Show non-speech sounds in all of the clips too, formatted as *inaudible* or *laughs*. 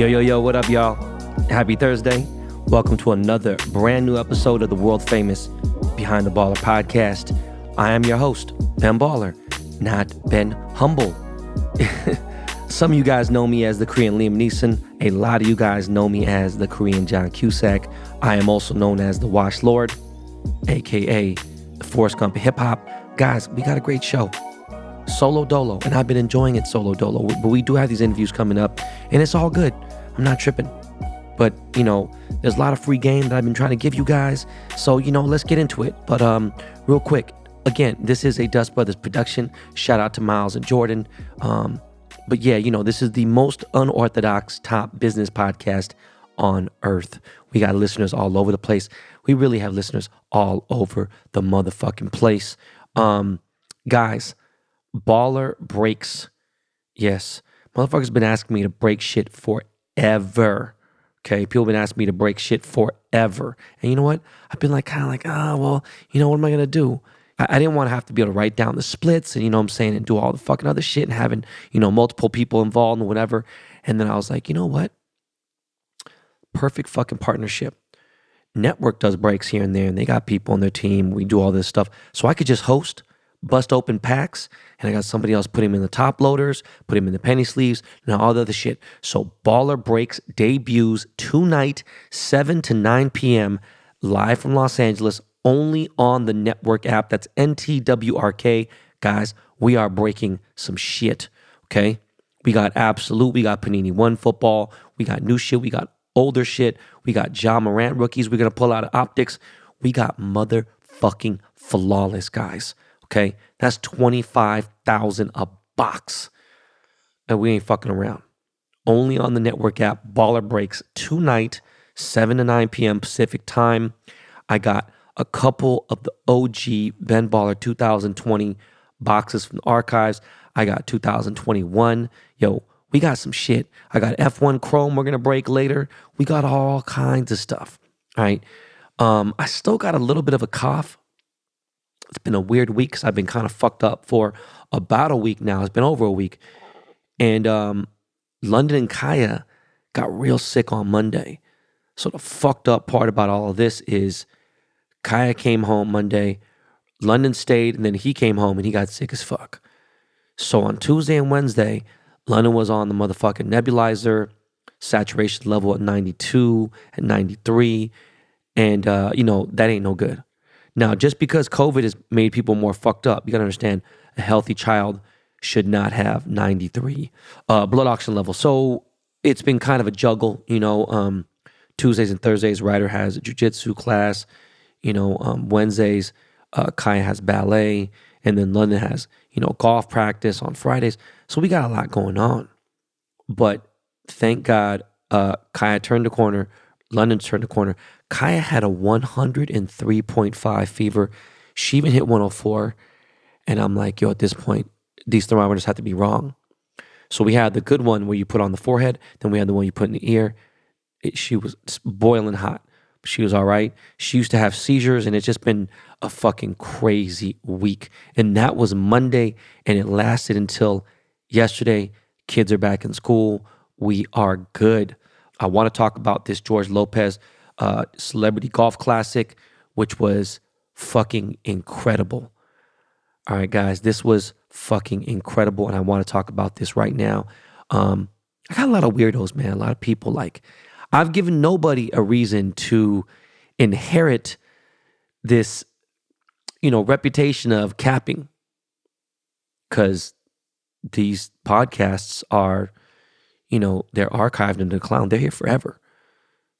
Yo, yo, yo, what up, y'all? Happy Thursday. Welcome to another brand new episode of the world famous Behind the Baller podcast. I am your host, Ben Baller, not Ben Humble. *laughs* Some of you guys know me as the Korean Liam Neeson. A lot of you guys know me as the Korean John Cusack. I am also known as the Wash Lord, aka the Forrest Gump hip hop. Guys, we got a great show. Solo Dolo, and I've been enjoying it solo dolo. But we do have these interviews coming up, and it's all good. I'm not tripping. But you know, there's a lot of free game that I've been trying to give you guys. So you know, let's get into it. But um, real quick, again, this is a Dust Brothers production. Shout out to Miles and Jordan. Um, but yeah, you know, this is the most unorthodox top business podcast on earth. We got listeners all over the place. We really have listeners all over the motherfucking place. Um, guys, baller breaks. Yes. Motherfuckers been asking me to break shit forever. Okay. People been asking me to break shit forever. And you know what? I've been like, kind of like, ah, oh, well, you know, what am I to do? I, I didn't want to have to be able to write down the splits and, you know what I'm saying, and do all the fucking other shit and having, you know, multiple people involved and whatever. And then I was like, you know what? Perfect fucking partnership. Network does breaks here and there, and they got people on their team. We do all this stuff. So I could just host bust open packs, and I got somebody else put him in the top loaders, put him in the penny sleeves, and all the other shit. So Baller Breaks debuts tonight, 7 to 9 p.m., live from Los Angeles, only on the network app. That's NTWRK. Guys, we are breaking some shit, okay? We got Absolute, we got Panini One football, we got new shit, we got older shit, we got Ja Morant rookies, we're gonna pull out of optics. We got motherfucking flawless, guys. Okay. That's 25,000 a box. And we ain't fucking around. Only on the network app, Baller Breaks tonight, 7 to 9 p.m. Pacific time. I got a couple of the OG Ben Baller 2020 boxes from the archives. I got 2021. Yo, we got some shit. I got F1 Chrome we're going to break later. We got all kinds of stuff. All right. Um, I still got a little bit of a cough. It's been a weird week because I've been kind of fucked up for about a week now. It's been over a week. And um, London and Kaya got real sick on Monday. So the fucked up part about all of this is Kaya came home Monday, London stayed, and then he came home and he got sick as fuck. So on Tuesday and Wednesday, London was on the motherfucking nebulizer, saturation level at 92 and 93. And, uh, you know, that ain't no good. Now, just because COVID has made people more fucked up, you gotta understand a healthy child should not have 93 uh, blood oxygen level. So it's been kind of a juggle, you know. Um, Tuesdays and Thursdays, Ryder has a jujitsu class. You know, um, Wednesdays, uh, Kaya has ballet, and then London has you know golf practice on Fridays. So we got a lot going on. But thank God, uh, Kaya turned the corner. London turned the corner. Kaya had a 103.5 fever. She even hit 104. And I'm like, yo, at this point, these thermometers have to be wrong. So we had the good one where you put on the forehead, then we had the one you put in the ear. It, she was boiling hot. She was all right. She used to have seizures, and it's just been a fucking crazy week. And that was Monday, and it lasted until yesterday. Kids are back in school. We are good. I want to talk about this George Lopez uh, Celebrity Golf Classic, which was fucking incredible. All right, guys, this was fucking incredible, and I want to talk about this right now. Um, I got a lot of weirdos, man. A lot of people like I've given nobody a reason to inherit this, you know, reputation of capping, because these podcasts are you know, they're archived in the cloud. They're here forever.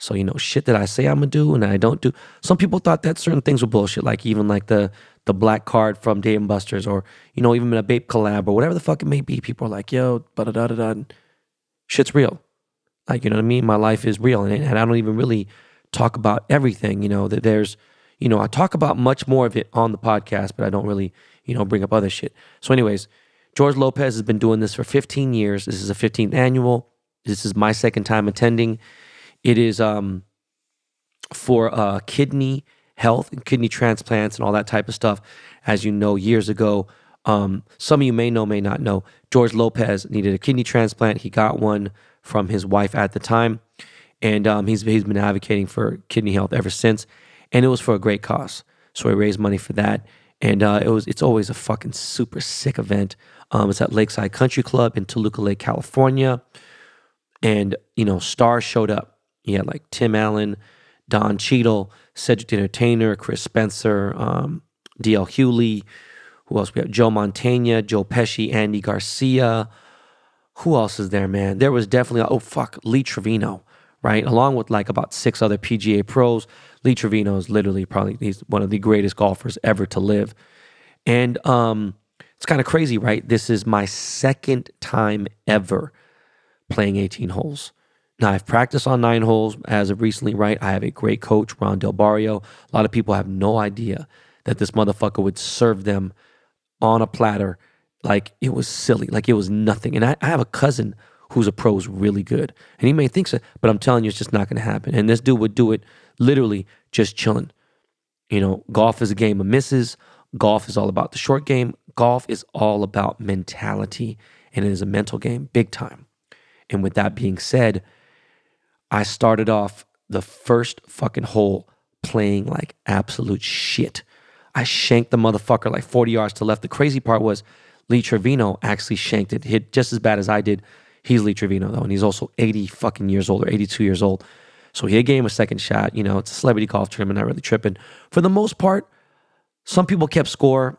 So, you know, shit that I say I'm gonna do and I don't do. Some people thought that certain things were bullshit, like even like the the black card from Dave and Buster's or, you know, even a Bape collab or whatever the fuck it may be. People are like, yo, da da da da. Shit's real. Like, you know what I mean? My life is real. And, and I don't even really talk about everything, you know, that there's, you know, I talk about much more of it on the podcast, but I don't really, you know, bring up other shit. So, anyways, George Lopez has been doing this for 15 years. This is a 15th annual. This is my second time attending. It is um, for uh, kidney health and kidney transplants and all that type of stuff. As you know, years ago, Um, some of you may know, may not know. George Lopez needed a kidney transplant. He got one from his wife at the time, and um, he's he's been advocating for kidney health ever since. And it was for a great cause, so he raised money for that. And uh, it was it's always a fucking super sick event. Um, it's at Lakeside Country Club in Toluca Lake, California, and you know stars showed up. He had like Tim Allen, Don Cheadle, Cedric the Entertainer, Chris Spencer, um, DL Hughley. Who else? We have Joe Mantegna, Joe Pesci, Andy Garcia. Who else is there, man? There was definitely, oh, fuck, Lee Trevino, right? Along with like about six other PGA pros. Lee Trevino is literally probably, he's one of the greatest golfers ever to live. And um, it's kind of crazy, right? This is my second time ever playing 18 holes. Now, I've practiced on nine holes as of recently, right? I have a great coach, Ron Del Barrio. A lot of people have no idea that this motherfucker would serve them on a platter like it was silly, like it was nothing. And I, I have a cousin who's a pro, is really good. And he may think so, but I'm telling you, it's just not going to happen. And this dude would do it literally just chilling. You know, golf is a game of misses. Golf is all about the short game. Golf is all about mentality, and it is a mental game, big time. And with that being said, I started off the first fucking hole playing like absolute shit. I shanked the motherfucker like 40 yards to left. The crazy part was Lee Trevino actually shanked it, hit just as bad as I did. He's Lee Trevino though, and he's also 80 fucking years old or 82 years old. So he gave him a second shot. You know, it's a celebrity golf tournament, not really tripping. For the most part, some people kept score.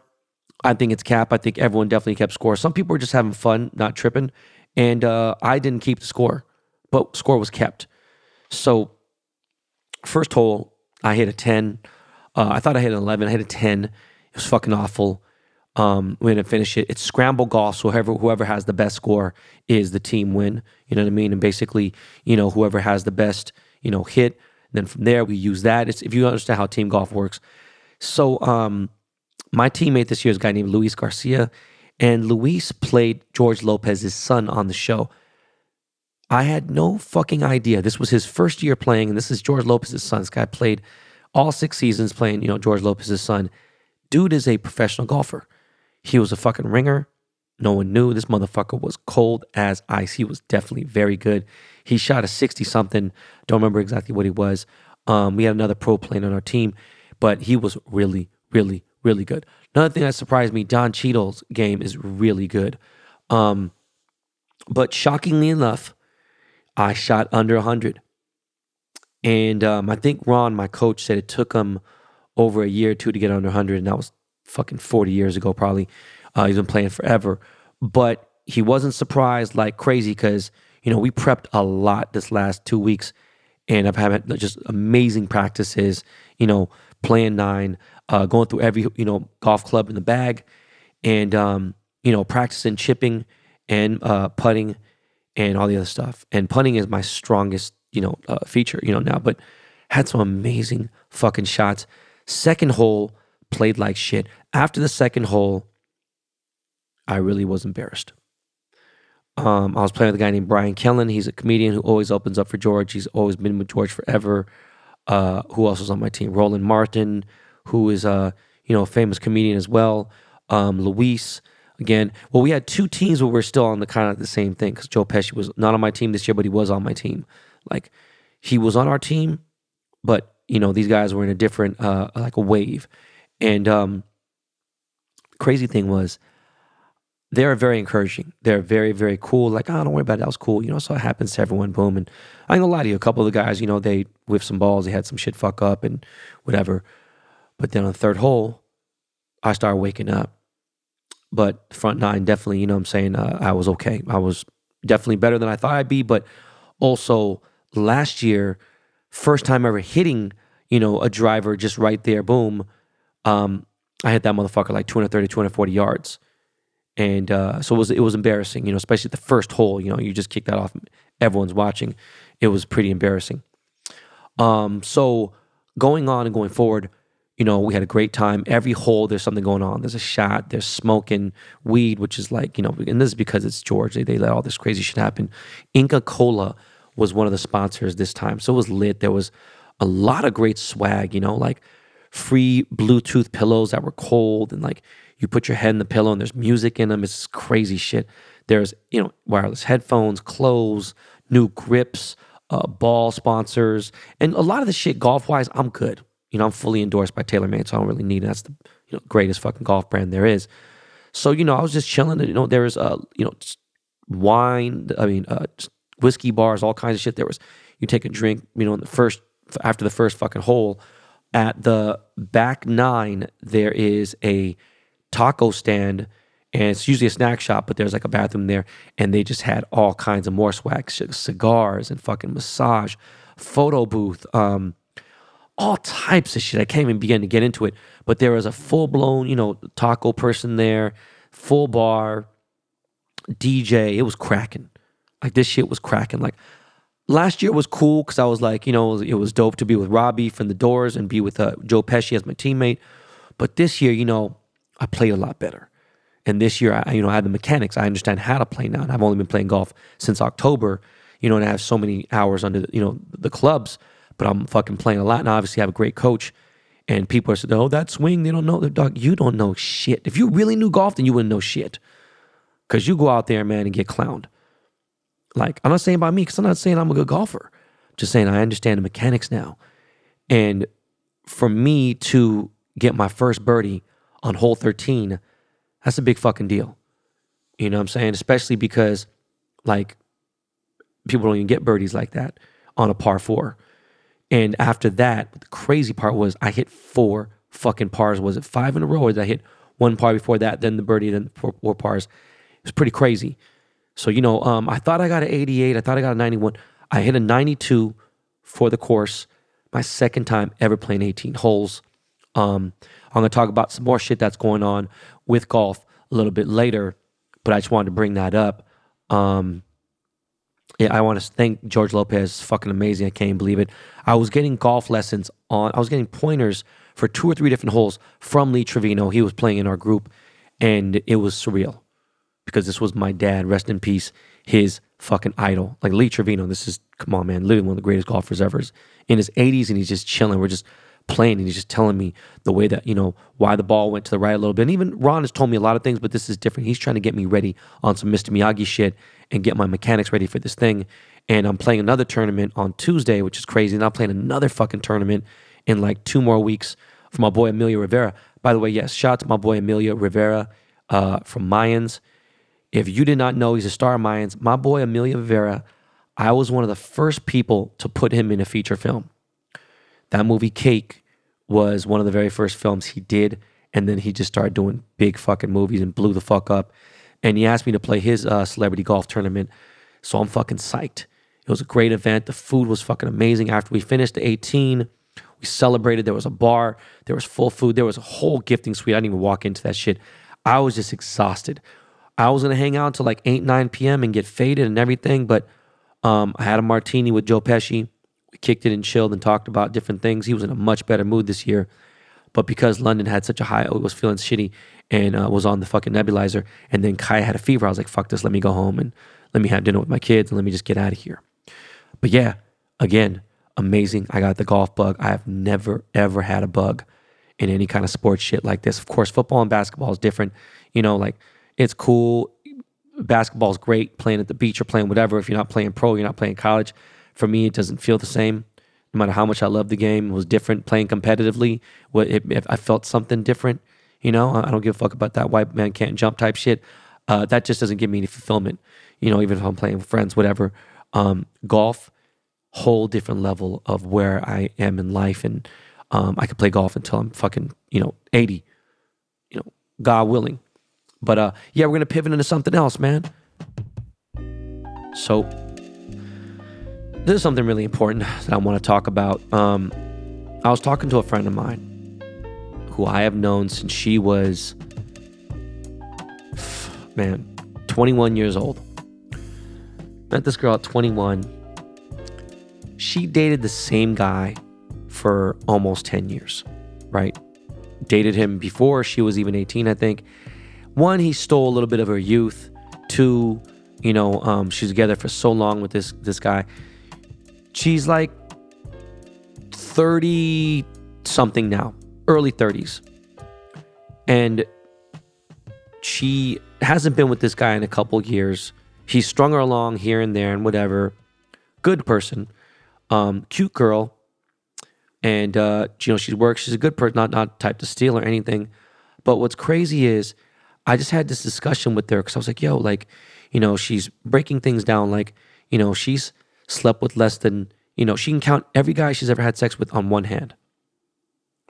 I think it's cap. I think everyone definitely kept score. Some people were just having fun, not tripping. And uh, I didn't keep the score, but score was kept. So first hole, I hit a 10. Uh, I thought I hit an 11. I hit a 10. It was fucking awful. Um, we didn't finish it. It's scramble golf. So whoever whoever has the best score is the team win. You know what I mean? And basically, you know, whoever has the best, you know, hit. Then from there we use that. It's if you understand how team golf works. So um, my teammate this year is a guy named Luis Garcia, and Luis played George Lopez's son on the show. I had no fucking idea. This was his first year playing, and this is George Lopez's son. This guy played all six seasons playing, you know, George Lopez's son. Dude is a professional golfer. He was a fucking ringer. No one knew. This motherfucker was cold as ice. He was definitely very good. He shot a 60 something. Don't remember exactly what he was. Um, we had another pro playing on our team, but he was really, really, really good. Another thing that surprised me, Don Cheadle's game is really good. Um, but shockingly enough, I shot under 100. And um, I think Ron, my coach, said it took him over a year or two to get under 100, and that was fucking 40 years ago, probably. Uh, he's been playing forever. But he wasn't surprised like crazy because, you know, we prepped a lot this last two weeks, and I've had just amazing practices, you know, playing nine, uh, going through every, you know, golf club in the bag, and, um, you know, practicing chipping and uh, putting and all the other stuff. And punting is my strongest, you know, uh, feature, you know, now, but had some amazing fucking shots. Second hole, played like shit. After the second hole, I really was embarrassed. Um, I was playing with a guy named Brian Kellen. He's a comedian who always opens up for George. He's always been with George forever. Uh, who else was on my team? Roland Martin, who is a you know famous comedian as well. Um, Luis, again. Well, we had two teams where we're still on the kind of the same thing because Joe Pesci was not on my team this year, but he was on my team. Like he was on our team, but you know these guys were in a different uh, like a wave. And um, crazy thing was they're very encouraging. They're very, very cool. Like, oh, don't worry about it. That was cool. You know, so it happens to everyone. Boom. And I ain't gonna lie to you. A couple of the guys, you know, they with some balls, they had some shit fuck up and whatever. But then on the third hole, I started waking up but front nine, definitely, you know I'm saying? Uh, I was okay. I was definitely better than I thought I'd be. But also last year, first time ever hitting, you know, a driver just right there, boom. Um, I hit that motherfucker like 230, 240 yards. And uh, so it was it was embarrassing, you know, especially the first hole. You know, you just kick that off. Everyone's watching. It was pretty embarrassing. Um, so going on and going forward, you know, we had a great time. Every hole, there's something going on. There's a shot, there's smoking weed, which is like, you know, and this is because it's George. They, they let all this crazy shit happen. Inca Cola was one of the sponsors this time. So it was lit. There was a lot of great swag, you know, like free Bluetooth pillows that were cold and like, You put your head in the pillow and there's music in them. It's crazy shit. There's, you know, wireless headphones, clothes, new grips, uh, ball sponsors, and a lot of the shit golf wise, I'm good. You know, I'm fully endorsed by TaylorMade, so I don't really need it. That's the you know greatest fucking golf brand there is. So you know, I was just chilling. You know, there was uh, you know, wine. I mean, uh, whiskey bars, all kinds of shit. There was you take a drink. You know, in the first after the first fucking hole, at the back nine, there is a taco stand and it's usually a snack shop, but there's like a bathroom there, and they just had all kinds of more swag, cigars and fucking massage, photo booth, um, all types of shit. I can't even begin to get into it, but there was a full blown, you know, taco person there, full bar, DJ. It was cracking. Like this shit was cracking. Like last year was cool because I was like, you know, it was dope to be with Robbie from the Doors and be with uh, Joe Pesci as my teammate. But this year, you know, I played a lot better. And this year, I, you know, I had the mechanics. I understand how to play now. And I've only been playing golf since October, you know, and I have so many hours under, the, you know, the clubs, but I'm fucking playing a lot. And I obviously have a great coach. And people are saying, oh, that swing, they don't know. The dog, you don't know shit. If you really knew golf, then you wouldn't know shit. Because you go out there, man, and get clowned. Like, I'm not saying by me, because I'm not saying I'm a good golfer. just saying I understand the mechanics now. And for me to get my first birdie on hole 13, that's a big fucking deal. You know what I'm saying? Especially because like people don't even get birdies like that on a par four. And after that, the crazy part was I hit four fucking pars. Was it five in a row or did I hit one par before that, then the birdie, then four, four pars? It was pretty crazy. So, you know, um, I thought I got an 88. I thought I got a 91. I hit a 92 for the course, my second time ever playing 18 holes. Um, I'm going to talk about some more shit that's going on with golf a little bit later, but I just wanted to bring that up. Um, yeah, I want to thank George Lopez. Fucking amazing. I can't believe it. I was getting golf lessons on, I was getting pointers for two or three different holes from Lee Trevino. He was playing in our group, and it was surreal because this was my dad, rest in peace, his fucking idol. Like Lee Trevino, this is, come on, man, literally one of the greatest golfers ever. In his 80s, and he's just chilling. We're just playing and he's just telling me the way that, you know, why the ball went to the right a little bit. And even Ron has told me a lot of things, but this is different. He's trying to get me ready on some Mr. Miyagi shit and get my mechanics ready for this thing. And I'm playing another tournament on Tuesday, which is crazy. And I'm playing another fucking tournament in like two more weeks for my boy Emilio Rivera. By the way, yes, shout out to my boy Emilio Rivera uh, from Mayans. If you did not know he's a star of Mayans, my boy Emilio Rivera, I was one of the first people to put him in a feature film. That movie Cake was one of the very first films he did, and then he just started doing big fucking movies and blew the fuck up. And he asked me to play his uh, celebrity golf tournament, so I'm fucking psyched. It was a great event. The food was fucking amazing. After we finished the 18, we celebrated. There was a bar, there was full food, there was a whole gifting suite. I didn't even walk into that shit. I was just exhausted. I was gonna hang out until like 8, 9 p.m. and get faded and everything, but um, I had a martini with Joe Pesci kicked it and chilled and talked about different things. He was in a much better mood this year. But because London had such a high, I was feeling shitty and uh, was on the fucking nebulizer. And then Kai had a fever. I was like, fuck this, let me go home and let me have dinner with my kids and let me just get out of here. But yeah, again, amazing. I got the golf bug. I have never, ever had a bug in any kind of sports shit like this. Of course, football and basketball is different. You know, like it's cool. Basketball is great playing at the beach or playing whatever. If you're not playing pro, you're not playing college. For me, it doesn't feel the same. No matter how much I love the game, it was different playing competitively. What if I felt something different, you know, I don't give a fuck about that white man can't jump type shit. Uh, that just doesn't give me any fulfillment. You know, even if I'm playing with friends, whatever. Um, golf, whole different level of where I am in life, and um, I could play golf until I'm fucking, you know, 80. You know, God willing. But uh, yeah, we're gonna pivot into something else, man. So this is something really important that I want to talk about. Um, I was talking to a friend of mine who I have known since she was, man, 21 years old. Met this girl at 21. She dated the same guy for almost 10 years, right? Dated him before she was even 18, I think. One, he stole a little bit of her youth. Two, you know, um, she's together for so long with this this guy She's like 30 something now, early 30s. And she hasn't been with this guy in a couple years. He's strung her along here and there and whatever. Good person, um, cute girl, and uh, you know she works. She's a good person, not not type to steal or anything. But what's crazy is, I just had this discussion with her because I was like, "Yo, like, you know, she's breaking things down. Like, you know, she's slept with less than, you know, she can count every guy she's ever had sex with on one hand,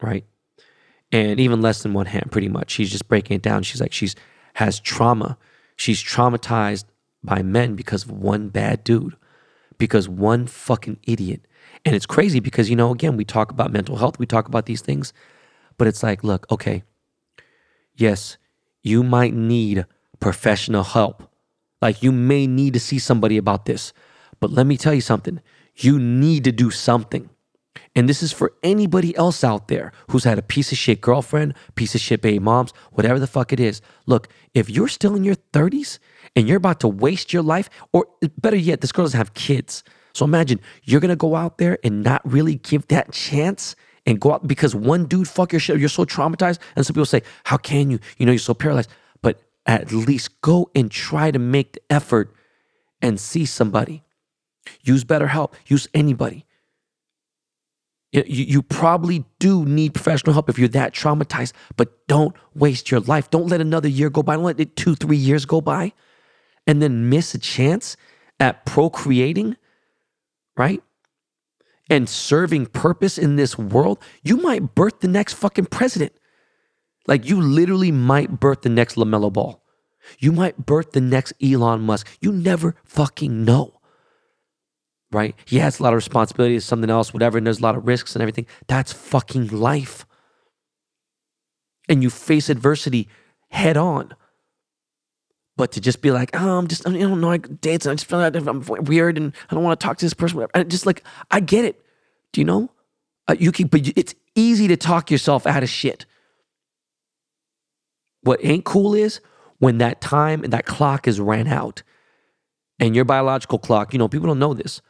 right? And even less than one hand, pretty much. She's just breaking it down. She's like, she's has trauma. She's traumatized by men because of one bad dude, because one fucking idiot. And it's crazy because, you know, again, we talk about mental health, we talk about these things, but it's like, look, okay, yes, you might need professional help. Like you may need to see somebody about this. But let me tell you something you need to do something. And this is for anybody else out there who's had a piece of shit girlfriend, piece of shit baby moms, whatever the fuck it is. Look, if you're still in your 30s and you're about to waste your life, or better yet, this girl doesn't have kids. So imagine you're gonna go out there and not really give that chance and go out because one dude fuck your shit, you're so traumatized. And some people say, How can you? You know, you're so paralyzed. But at least go and try to make the effort and see somebody. Use BetterHelp, use anybody. You, you probably do need professional help if you're that traumatized, but don't waste your life. Don't let another year go by. Don't let it two, three years go by and then miss a chance at procreating, right? And serving purpose in this world. You might birth the next fucking president. Like you literally might birth the next LaMelo Ball. You might birth the next Elon Musk. You never fucking know right? He has a lot of responsibilities, something else, whatever, and there's a lot of risks and everything. That's fucking life. And you face adversity head on. But to just be like, oh, I'm just, I don't know, like dates, and I just feel like I'm weird and I don't want to talk to this person. Whatever. And just like, I get it. Do you know? Uh, you keep, but it's easy to talk yourself out of shit. What ain't cool is when that time and that clock is ran out and your biological clock, you know, people don't know this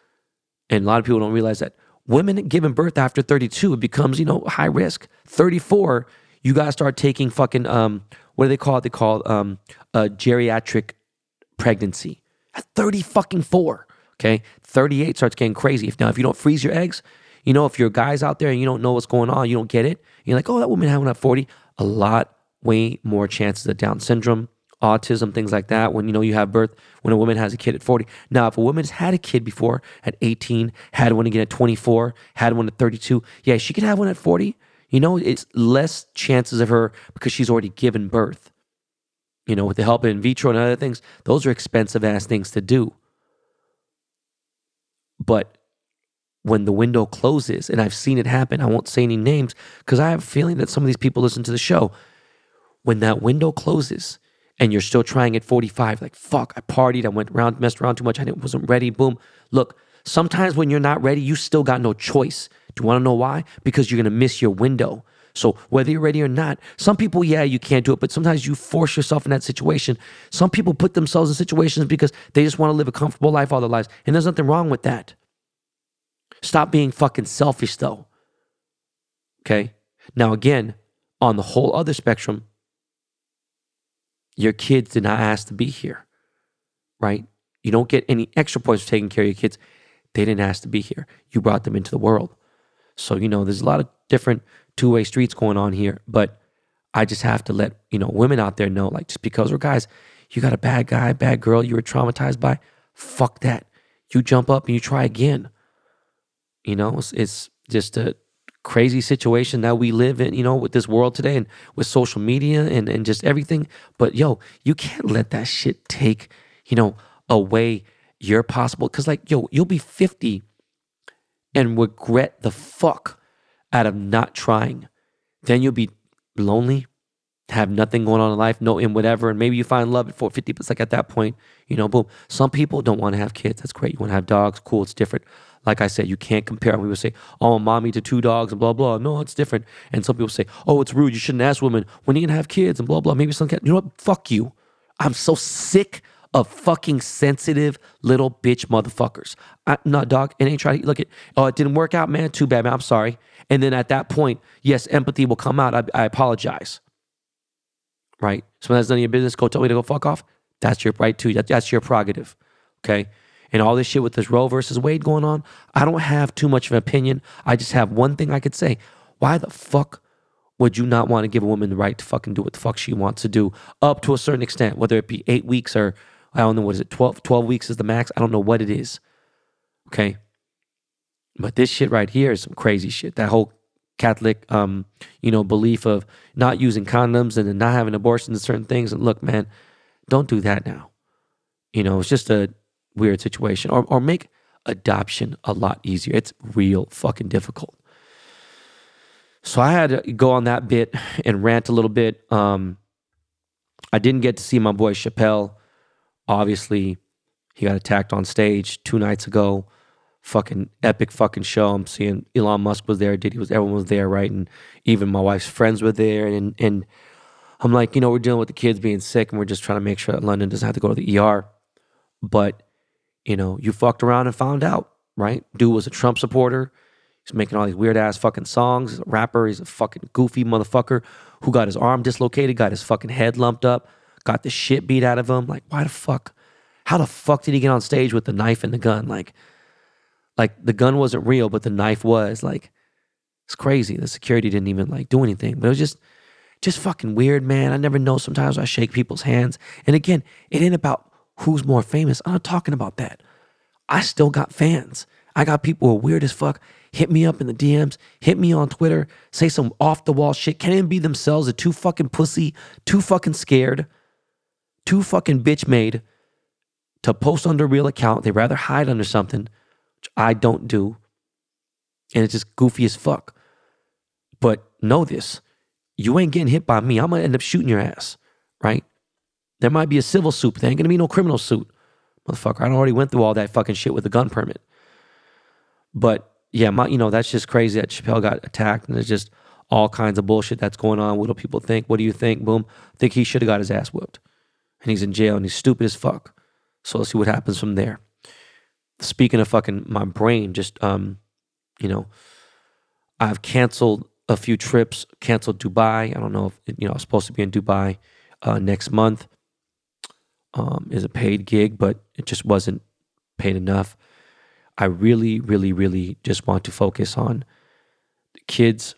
and a lot of people don't realize that women giving birth after 32, it becomes, you know, high risk. 34, you got to start taking fucking, um, what do they call it? They call um, a geriatric pregnancy at 30 fucking four. Okay. 38 starts getting crazy. If now, if you don't freeze your eggs, you know, if you're guys out there and you don't know what's going on, you don't get it. You're like, oh, that woman had one at 40. A lot, way more chances of Down syndrome, autism, things like that, when you know you have birth, when a woman has a kid at 40. Now, if a woman's had a kid before at 18, had one again at 24, had one at 32, yeah, she could have one at 40. You know, it's less chances of her because she's already given birth. You know, with the help of in vitro and other things, those are expensive ass things to do. But when the window closes, and I've seen it happen, I won't say any names because I have a feeling that some of these people listen to the show. When that window closes, and you're still trying at 45, like, fuck, I partied, I went around, messed around too much, I wasn't ready, boom. Look, sometimes when you're not ready, you still got no choice. Do you want to know why? Because you're to miss your window. So whether you're ready or not, some people, yeah, you can't do it, but sometimes you force yourself in that situation. Some people put themselves in situations because they just want to live a comfortable life all their lives. And there's nothing wrong with that. Stop being fucking selfish though. Okay? Now, again, on the whole other spectrum, your kids did not ask to be here, right? You don't get any extra points for taking care of your kids. They didn't ask to be here. You brought them into the world. So, you know, there's a lot of different two way streets going on here. But I just have to let, you know, women out there know like, just because we're guys, you got a bad guy, bad girl you were traumatized by, fuck that. You jump up and you try again. You know, it's, it's just a, crazy situation that we live in, you know, with this world today and with social media and, and just everything. But yo, you can't let that shit take, you know, away your possible. Cause like, yo, you'll be 50 and regret the fuck out of not trying. Then you'll be lonely, have nothing going on in life, no in whatever, and maybe you find love at 450. But it's like at that point, you know, boom. Some people don't want to have kids. That's great. You want to have dogs, cool, it's different. Like I said, you can't compare. We would say, oh, mommy to two dogs and blah, blah. No, it's different. And some people say, oh, it's rude. You shouldn't ask women when are you going to have kids and blah, blah. Maybe some cat. You know what? Fuck you. I'm so sick of fucking sensitive little bitch motherfuckers. I, no, dog, it ain't trying to look at, oh, it didn't work out, man. Too bad, man. I'm sorry. And then at that point, yes, empathy will come out. I, I apologize. right? So that's none of your business. Go tell me to go fuck off. That's your right too. That, that's your prerogative. Okay. And all this shit with this Roe versus Wade going on, I don't have too much of an opinion. I just have one thing I could say. Why the fuck would you not want to give a woman the right to fucking do what the fuck she wants to do up to a certain extent, whether it be eight weeks or I don't know what is it, 12, 12 weeks is the max. I don't know what it is. Okay. But this shit right here is some crazy shit. That whole Catholic, um, you know, belief of not using condoms and then not having abortions and certain things. And look, man, don't do that now. You know, it's just a weird situation. Or, or make adoption a lot easier. It's real fucking difficult. So I had to go on that bit and rant a little bit. Um, I didn't get to see my boy Chappelle. Obviously, he got attacked on stage two nights ago fucking epic fucking show. I'm seeing Elon Musk was there, Diddy was, everyone was there, right? And even my wife's friends were there. And, and I'm like, you know, we're dealing with the kids being sick and we're just trying to make sure that London doesn't have to go to the ER. But, you know, you fucked around and found out, right? Dude was a Trump supporter. He's making all these weird ass fucking songs. He's a rapper. He's a fucking goofy motherfucker who got his arm dislocated, got his fucking head lumped up, got the shit beat out of him. Like, why the fuck? How the fuck did he get on stage with the knife and the gun? Like, like the gun wasn't real, but the knife was. Like it's crazy. The security didn't even like do anything. But it was just just fucking weird, man. I never know. Sometimes I shake people's hands. And again, it ain't about who's more famous. I'm not talking about that. I still got fans. I got people who are weird as fuck. Hit me up in the DMs, hit me on Twitter, say some off the wall shit. Can't even be themselves. They're too fucking pussy, too fucking scared, too fucking bitch made to post under a real account. They rather hide under something which I don't do. And it's just goofy as fuck. But know this you ain't getting hit by me. I'm gonna end up shooting your ass, right? There might be a civil suit, but there ain't gonna be no criminal suit. Motherfucker, I already went through all that fucking shit with the gun permit. But yeah, my, you know, that's just crazy that Chappelle got attacked and there's just all kinds of bullshit that's going on. What do people think? What do you think? Boom. I think he should have got his ass whooped. And he's in jail and he's stupid as fuck. So let's see what happens from there speaking of fucking my brain, just um, you know, I've canceled a few trips, canceled Dubai. I don't know if you know I was supposed to be in Dubai uh, next month. Um, is a paid gig, but it just wasn't paid enough. I really, really, really just want to focus on the kids.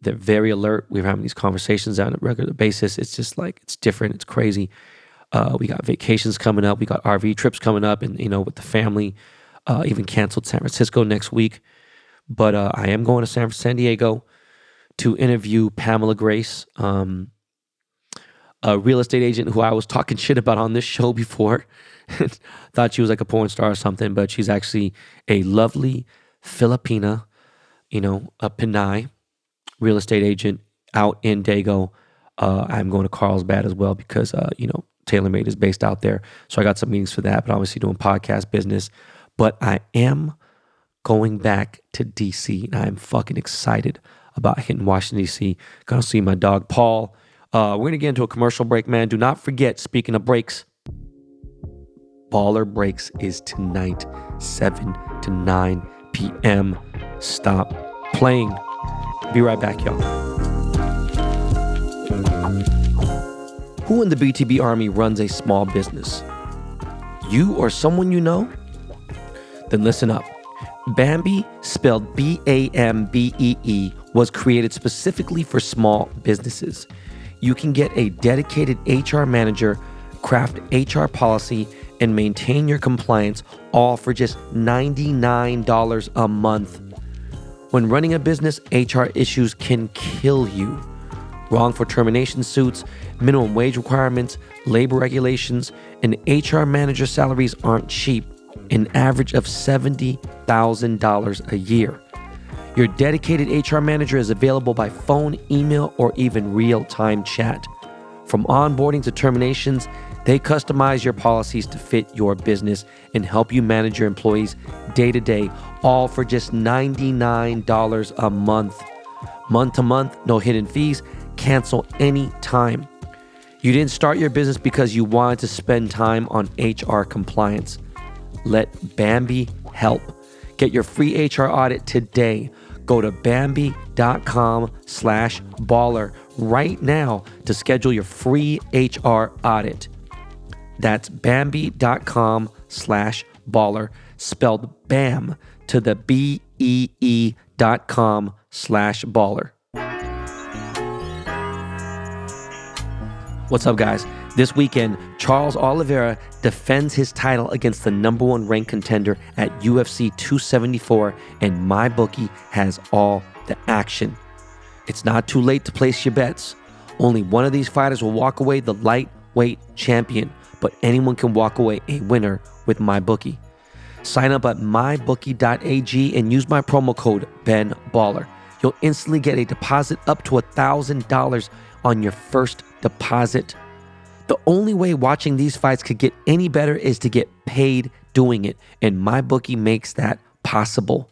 They're very alert. We're having these conversations on a regular basis. It's just like it's different. It's crazy. Uh, we got vacations coming up. We got RV trips coming up, and you know, with the family uh, even canceled San Francisco next week. But uh, I am going to San, San Diego to interview Pamela Grace, um, a real estate agent who I was talking shit about on this show before. *laughs* Thought she was like a porn star or something, but she's actually a lovely Filipina, you know, a Pinay real estate agent out in Dago. Uh, I'm going to Carlsbad as well because, uh, you know, TaylorMade is based out there. So I got some meetings for that, but obviously doing podcast business. But I am going back to DC and I'm fucking excited about hitting Washington, DC. Gonna see my dog Paul. Uh, we're gonna get into a commercial break, man. Do not forget, speaking of breaks, Baller Breaks is tonight, 7 to 9 p.m. Stop playing. Be right back, y'all. Who in the BTB Army runs a small business? You or someone you know? Then listen up. Bambee, spelled B A M B E E, was created specifically for small businesses. You can get a dedicated HR manager, craft HR policy, and maintain your compliance all for just $99 a month. When running a business, HR issues can kill you. Wrongful termination suits, minimum wage requirements, labor regulations, and HR manager salaries aren't cheap an average of $70,000 a year. Your dedicated HR manager is available by phone, email, or even real time chat. From onboarding to terminations, they customize your policies to fit your business and help you manage your employees day to day, all for just $99 a month. Month to month, no hidden fees, cancel any time. You didn't start your business because you wanted to spend time on HR compliance. Let Bambee help. Get your free HR audit today. Go to Bambee.com slash baller right now to schedule your free HR audit. That's Bambee.com slash baller, spelled BAM to the B E E dot com slash baller. What's up, guys? This weekend, Charles Oliveira defends his title against the number one ranked contender at UFC 274, and MyBookie has all the action. It's not too late to place your bets. Only one of these fighters will walk away the lightweight champion, but anyone can walk away a winner with MyBookie. Sign up at mybookie.ag and use my promo code BENBALLER. You'll instantly get a deposit up to $1,000 on your first deposit the only way watching these fights could get any better is to get paid doing it, and MyBookie makes that possible.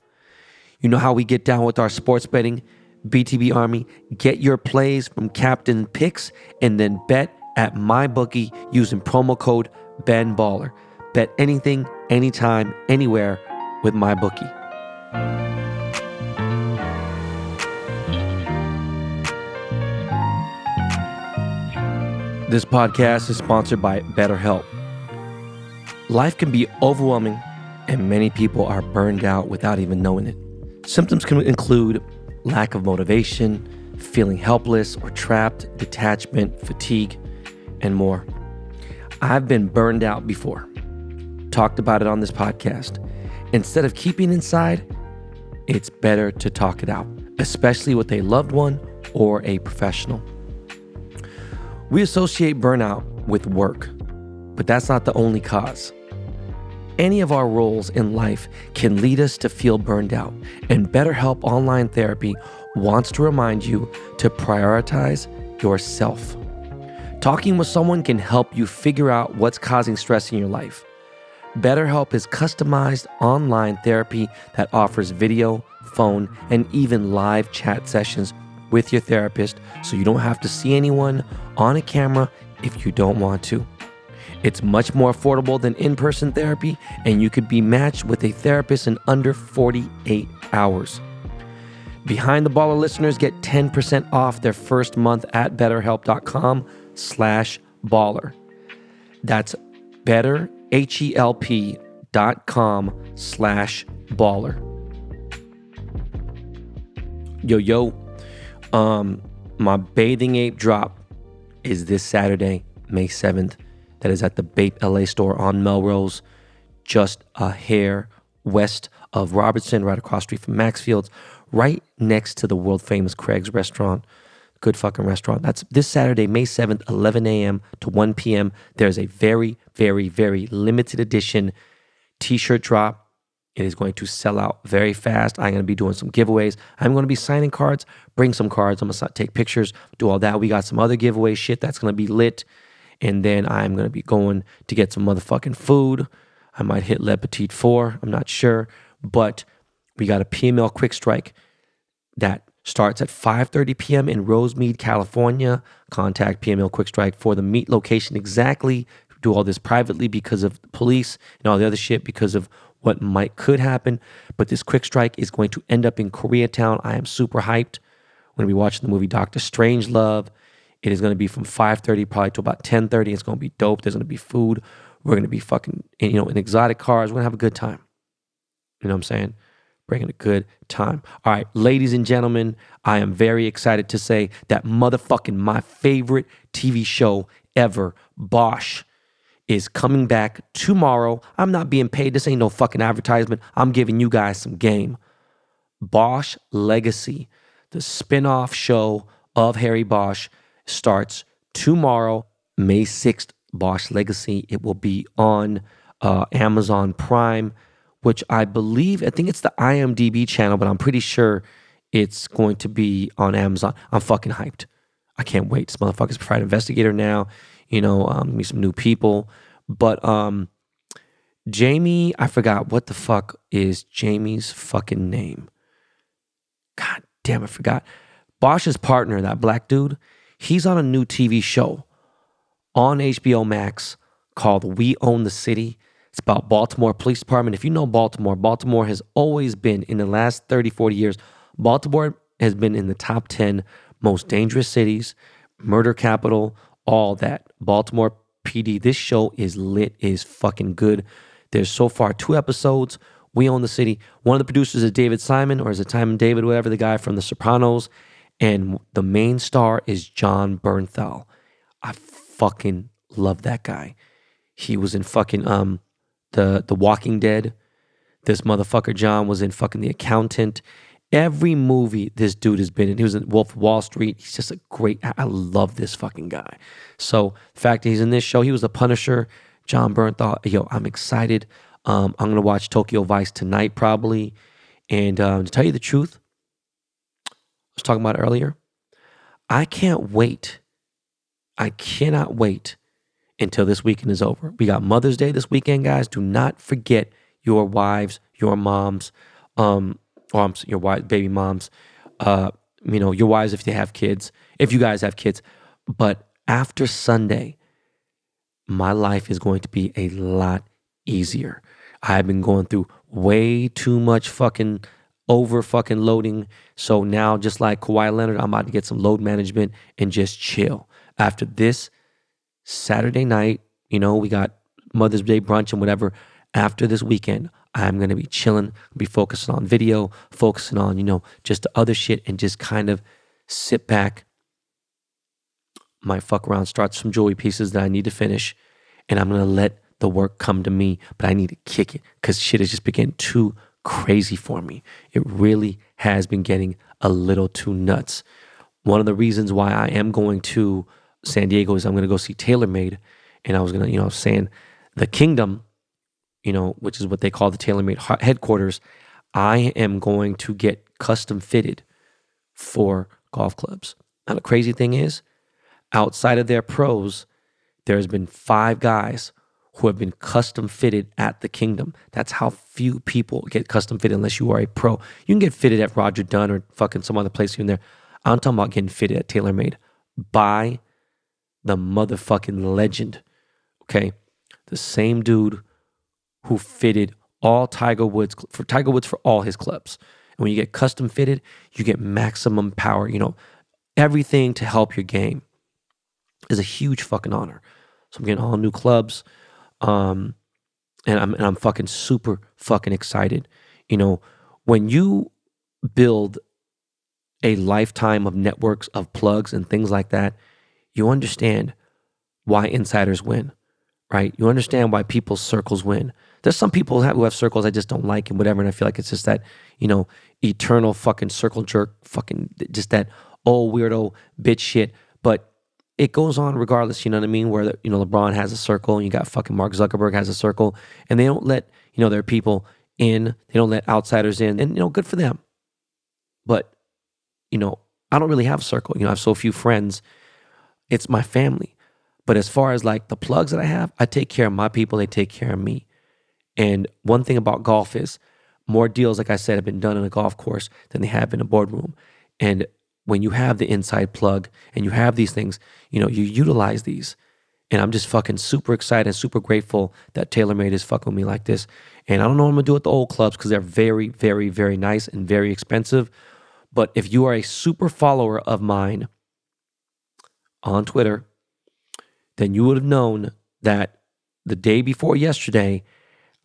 You know how we get down with our sports betting? BTB Army, get your plays from Captain Picks and then bet at MyBookie using promo code BenBaller. Bet anything, anytime, anywhere with MyBookie. This podcast is sponsored by BetterHelp. Life can be overwhelming, and many people are burned out without even knowing it. Symptoms can include lack of motivation, feeling helpless or trapped, detachment, fatigue, and more. I've been burned out before. Talked about it on this podcast. Instead of keeping inside, it's better to talk it out, especially with a loved one or a professional. We associate burnout with work, but that's not the only cause. Any of our roles in life can lead us to feel burned out, and BetterHelp Online Therapy wants to remind you to prioritize yourself. Talking with someone can help you figure out what's causing stress in your life. BetterHelp is customized online therapy that offers video, phone, and even live chat sessions with your therapist so you don't have to see anyone on a camera if you don't want to. It's much more affordable than in person therapy, and you could be matched with a therapist in under 48 hours. Behind the Baller listeners get 10% off their first month at betterhelp.com slash baller. That's betterhelp.com slash baller. Yo, yo, um, my bathing ape drop is this Saturday, May 7th. That is at the Bape LA store on Melrose, just a hair west of Robertson, right across street from Maxfield's, right next to the world famous Craig's restaurant. Good fucking restaurant. That's this Saturday, May 7th, 11 a.m. to 1 p.m. There's a very, very, very limited edition t shirt drop it is going to sell out very fast. I'm going to be doing some giveaways. I'm going to be signing cards, bring some cards. I'm going to take pictures, do all that. We got some other giveaway shit that's going to be lit. And then I'm going to be going to get some motherfucking food. I might hit Le Petit Four. I'm not sure. But we got a PML Quick Strike that starts at 5.30 p.m. in Rosemead, California. Contact PML Quick Strike for the meet location exactly. Do all this privately because of police and all the other shit because of what might could happen. But this quick strike is going to end up in Koreatown. I am super hyped. We're gonna be watching the movie Doctor Strange Love. It is gonna be from 5:30 probably to about 10:30. It's gonna be dope. There's gonna be food. We're gonna be fucking you know in exotic cars. We're gonna have a good time. You know what I'm saying? Bringing a good time. All right, ladies and gentlemen, I am very excited to say that motherfucking my favorite TV show ever, Bosch is coming back tomorrow. I'm not being paid. This ain't no fucking advertisement. I'm giving you guys some game. Bosch Legacy, the spin-off show of Harry Bosch, starts tomorrow, May 6th. Bosch Legacy. It will be on uh, Amazon Prime, which I believe, I think it's the IMDb channel, but I'm pretty sure it's going to be on Amazon. I'm fucking hyped. I can't wait. This motherfucker's private investigator now you know, um, meet some new people. But um, Jamie, I forgot what the fuck is Jamie's fucking name. God damn, I forgot. Bosch's partner, that black dude, he's on a new TV show on HBO Max called We Own the City. It's about Baltimore Police Department. If you know Baltimore, Baltimore has always been in the last 30, 40 years, Baltimore has been in the top 10 most dangerous cities, murder capital, all that. Baltimore PD. This show is lit, is fucking good. There's so far two episodes. We own the city. One of the producers is David Simon, or is it Simon David, whatever, the guy from The Sopranos. And the main star is Jon Bernthal. I fucking love that guy. He was in fucking um the the Walking Dead. This motherfucker Jon was in fucking The Accountant. Every movie this dude has been in. He was in Wolf of Wall Street. He's just a great. I love this fucking guy. So the fact that he's in this show, he was the Punisher. Jon Bernthal. Yo, I'm excited. Um, I'm gonna watch Tokyo Vice tonight probably. And um, to tell you the truth, I was talking about earlier. I can't wait. I cannot wait until this weekend is over. We got Mother's Day this weekend, guys. Do not forget your wives, your moms, um, I'm, your wife, baby moms, uh, you know, your wives if they have kids, if you guys have kids. But after Sunday, my life is going to be a lot easier. I've been going through way too much fucking over fucking loading. So now, just like Kawhi Leonard, I'm about to get some load management and just chill. After this Saturday night, you know, we got Mother's Day brunch and whatever. After this weekend, I'm gonna be chilling, be focusing on video, focusing on, you know, just the other shit and just kind of sit back. My fuck around, starts some jewelry pieces that I need to finish, and I'm gonna let the work come to me, but I need to kick it because shit is just getting too crazy for me. It really has been getting a little too nuts. One of the reasons why I am going to San Diego is I'm going to go see TaylorMade, and I was going to, you know, saying the Kingdom, you know, which is what they call the TaylorMade headquarters. I am going to get custom fitted for golf clubs. Now the crazy thing is, outside of their pros, there's been five guys who have been custom fitted at the Kingdom. That's how few people get custom fitted unless you are a pro. You can get fitted at Roger Dunn or fucking some other place here and there. I'm talking about getting fitted at TaylorMade by the motherfucking legend. Okay. The same dude who fitted all Tiger Woods for Tiger Woods for all his clubs. And when you get custom fitted, you get maximum power, you know, everything to help your game is a huge fucking honor. So I'm getting all new clubs. Um, and I'm and I'm fucking super fucking excited. You know, when you build a lifetime of networks of plugs and things like that, you understand why insiders win, right? You understand why people's circles win. There's some people who have circles I just don't like and whatever, and I feel like it's just that, you know, eternal fucking circle jerk, fucking just that old weirdo bitch shit. But it goes on regardless, you know what I mean? Where, you know, LeBron has a circle and you got fucking Mark Zuckerberg has a circle, and they don't let, you know, their people in, they don't let outsiders in, and, you know, good for them. But, you know, I don't really have a circle. You know, I have so few friends it's my family. But as far as like the plugs that I have, I take care of my people, they take care of me. And one thing about golf is more deals, like I said, have been done in a golf course than they have in a boardroom. And when you have the inside plug and you have these things, you know, you utilize these. And I'm just fucking super excited and super grateful that TaylorMade is fucking with me like this. And I don't know what I'm gonna do with the old clubs because they're very, very, very nice and very expensive. But if you are a super follower of mine on Twitter, then you would have known that the day before yesterday,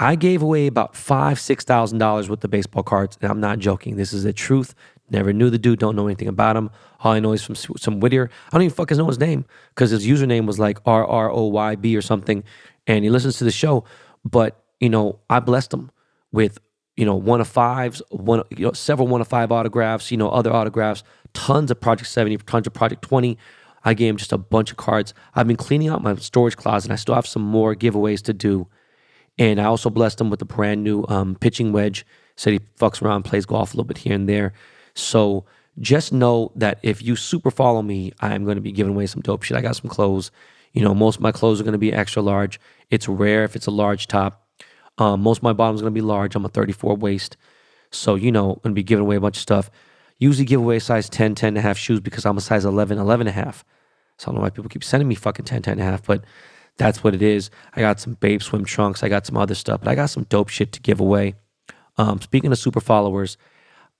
I gave away about five, six thousand dollars with the baseball cards, and I'm not joking. This is the truth. Never knew the dude. Don't know anything about him. All I know is from some Whittier. I don't even fucking know his name because his username was like R R O Y B or something, and he listens to the show. But you know, I blessed him with you know one of fives, one you know several one of five autographs, you know other autographs, tons of Project Seventy, tons of Project Twenty. I gave him just a bunch of cards. I've been cleaning out my storage closet I still have some more giveaways to do. And I also blessed him with a brand new um, pitching wedge. Said he fucks around, plays golf a little bit here and there. So just know that if you super follow me, I'm going to be giving away some dope shit. I got some clothes. You know, most of my clothes are going to be extra large. It's rare if it's a large top. Um, most of my bottoms going to be large. I'm a 34 waist. So, you know, I'm going to be giving away a bunch of stuff. Usually give away size 10, 10 and a half shoes because I'm a size 11, 11 and a half. So I don't know why people keep sending me fucking 10, 10 and a half, but that's what it is. I got some Babe swim trunks. I got some other stuff, but I got some dope shit to give away. Um, speaking of super followers,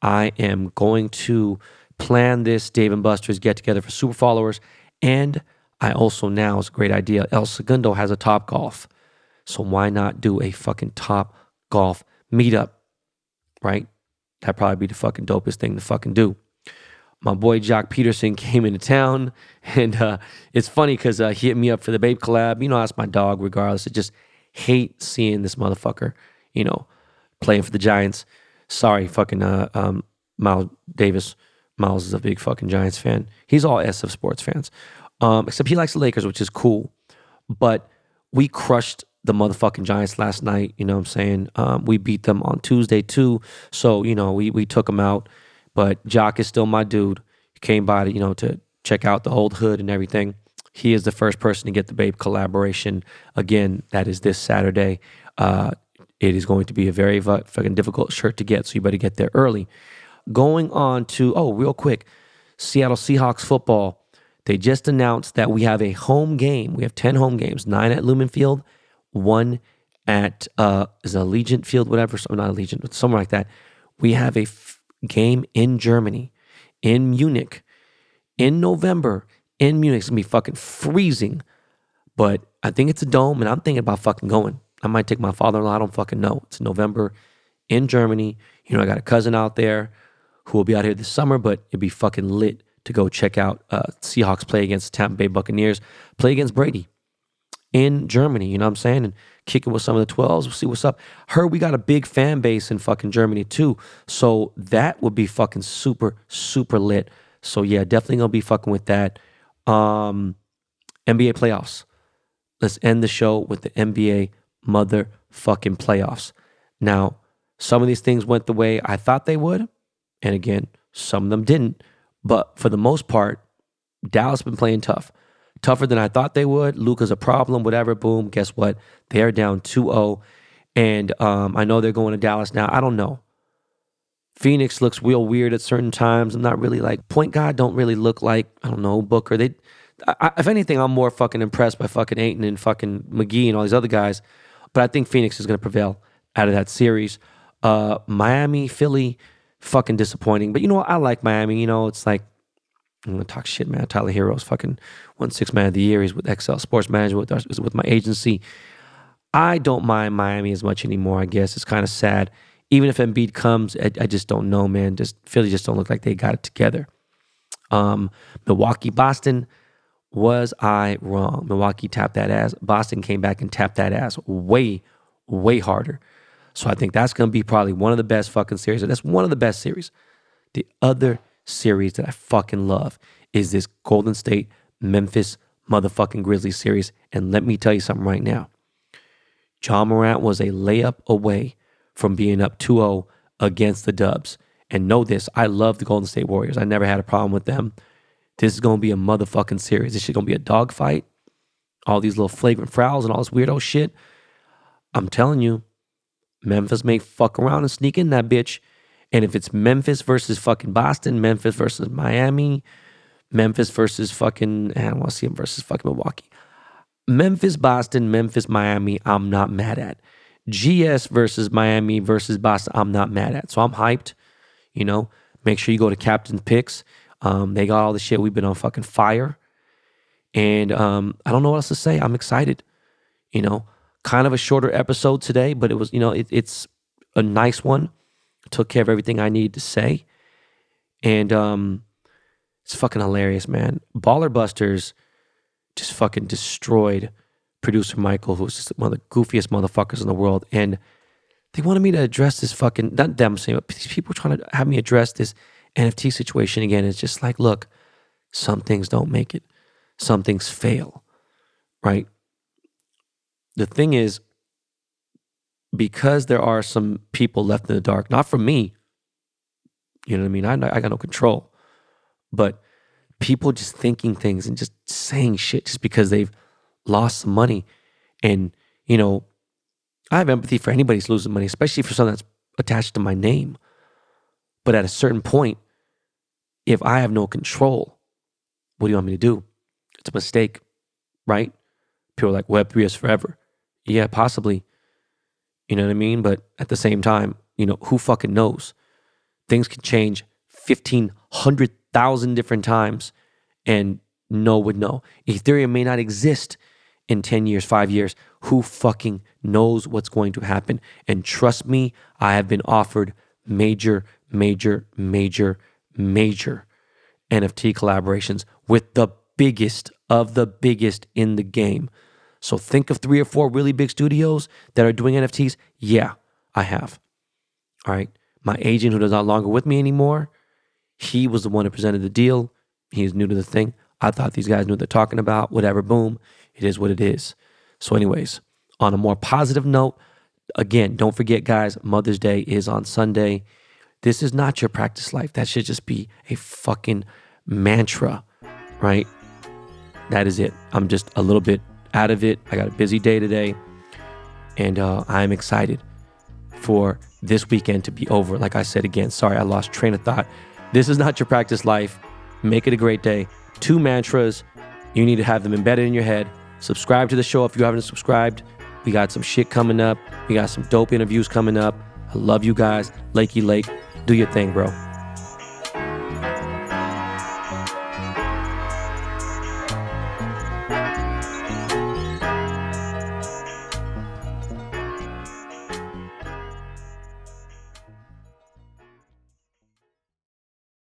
I am going to plan this Dave and Buster's get together for super followers. And I also now, it's a great idea. El Segundo has a Top Golf. So why not do a fucking Top Golf meetup? Right? That'd probably be the fucking dopest thing to fucking do. My boy Joc Pederson came into town, *laughs* and uh, it's funny because uh, he hit me up for the Babe collab. You know, that's my dog, regardless. I just hate seeing this motherfucker, you know, playing for the Giants. Sorry, fucking uh, um, Miles Davis. Miles is a big fucking Giants fan. He's all S of sports fans, um, except he likes the Lakers, which is cool. But we crushed the motherfucking Giants last night. You know what I'm saying? Um, we beat them on Tuesday too. So, you know, we we took them out. But Joc is still my dude. He came by to, you know, to check out the old hood and everything. He is the first person to get the Babe collaboration. Again, that is this Saturday. Uh, it is going to be a very fucking difficult shirt to get, so you better get there early. Going on to, oh, real quick, Seattle Seahawks football. They just announced that we have a home game. We have 10 home games, nine at Lumen Field, one at uh, is Allegiant Field, whatever, so not Allegiant, but somewhere like that. We have a game in Germany, in Munich, in November, in Munich. It's gonna be fucking freezing, but I think it's a dome, and I'm thinking about fucking going. I might take my father-in-law. I don't fucking know. It's November in Germany. You know, I got a cousin out there who will be out here this summer, but it'd be fucking lit to go check out uh, Seahawks play against Tampa Bay Buccaneers, play against Brady in Germany. You know what I'm saying? And kicking with some of the 12s. We'll see what's up. Heard we got a big fan base in fucking Germany too. So that would be fucking super, super lit. So yeah, definitely gonna be fucking with that. Um, NBA playoffs. Let's end the show with the NBA motherfucking playoffs. Now, some of these things went the way I thought they would. And again, some of them didn't. But for the most part, Dallas been playing tough. Tougher than I thought they would. Luka's a problem, whatever. Boom. Guess what? They're down 2 0. And um, I know they're going to Dallas now. I don't know. Phoenix looks real weird at certain times. I'm not really like point guard. Don't really look like I don't know Booker. They, I, if anything, I'm more fucking impressed by fucking Ayton and fucking McGee and all these other guys. But I think Phoenix is going to prevail out of that series. Uh, Miami, Philly, fucking disappointing. But you know what? I like Miami. You know, it's like I'm gonna talk shit, man. Tyler Herro's fucking won six man of the year. He's with Excel Sports Management with, with my agency. I don't mind Miami as much anymore. I guess it's kind of sad. Even if Embiid comes, I, I, just don't know, man. Just Philly just don't look like they got it together. Um, Milwaukee, Boston. Was I wrong? Milwaukee tapped that ass. Boston came back and tapped that ass way, way harder. So I think that's going to be probably one of the best fucking series. That's one of the best series. The other series that I fucking love is this Golden State Memphis motherfucking Grizzlies series. And let me tell you something right now. Ja Morant was a layup away from being up 2 0 against the Dubs. And know this, I love the Golden State Warriors. I never had a problem with them. This is going to be a motherfucking series. This is going to be a dogfight. All these little flagrant fouls and all this weirdo shit. I'm telling you, Memphis may fuck around and sneak in that bitch. And if it's Memphis versus fucking Boston, Memphis versus Miami, Memphis versus fucking, I don't want to see him versus fucking Milwaukee. Memphis, Boston, Memphis, Miami, I'm not mad at. GS versus Miami versus Boston, I'm not mad at. So I'm hyped. You know, make sure you go to Captain Picks. Um, they got all the shit. We've been on fucking fire. And um, I don't know what else to say. I'm excited. You know, kind of a shorter episode today, but it was, you know, it, it's a nice one. Took care of everything I needed to say. And um, it's fucking hilarious, man. Baller Busters just fucking destroyed producer Michael, who's just one of the goofiest motherfuckers in the world. And they wanted me to address this fucking, not them saying, but these people trying to have me address this NFT situation again. It's just like, look, some things don't make it, some things fail, right? the thing is, because there are some people left in the dark, not from me, you know what I mean? I, I got no control, but people just thinking things and just saying shit just because they've lost some money. And, you know, I have empathy for anybody who's losing money, especially for something that's attached to my name. But at a certain point, if I have no control, what do you want me to do? It's a mistake, right? People are like, Web3 is forever. Yeah, possibly. You know what I mean? But at the same time, you know, who fucking knows? Things can change 1500,000 different times and no would know. Ethereum may not exist in 10 years, five years. Who fucking knows what's going to happen? And trust me, I have been offered major, major, major, major NFT collaborations with the biggest of the biggest in the game. So think of three or four really big studios that are doing NFTs. Yeah, I have. All right. My agent, who is not longer with me anymore, he was the one who presented the deal. He's new to the thing. I thought these guys knew what they're talking about. Whatever, boom. It is what it is. So, anyways, on a more positive note, again, don't forget, guys, Mother's Day is on Sunday. This is not your practice life. That should just be a fucking mantra, right? That is it. I'm just a little bit out of it. I got a busy day today, and uh, I'm excited for this weekend to be over. Like I said again, sorry, I lost train of thought. This is not your practice life. Make it a great day. Two mantras. You need to have them embedded in your head. Subscribe to the show if you haven't subscribed. We got some shit coming up. We got some dope interviews coming up. I love you guys. Lakey Lake, do your thing, bro.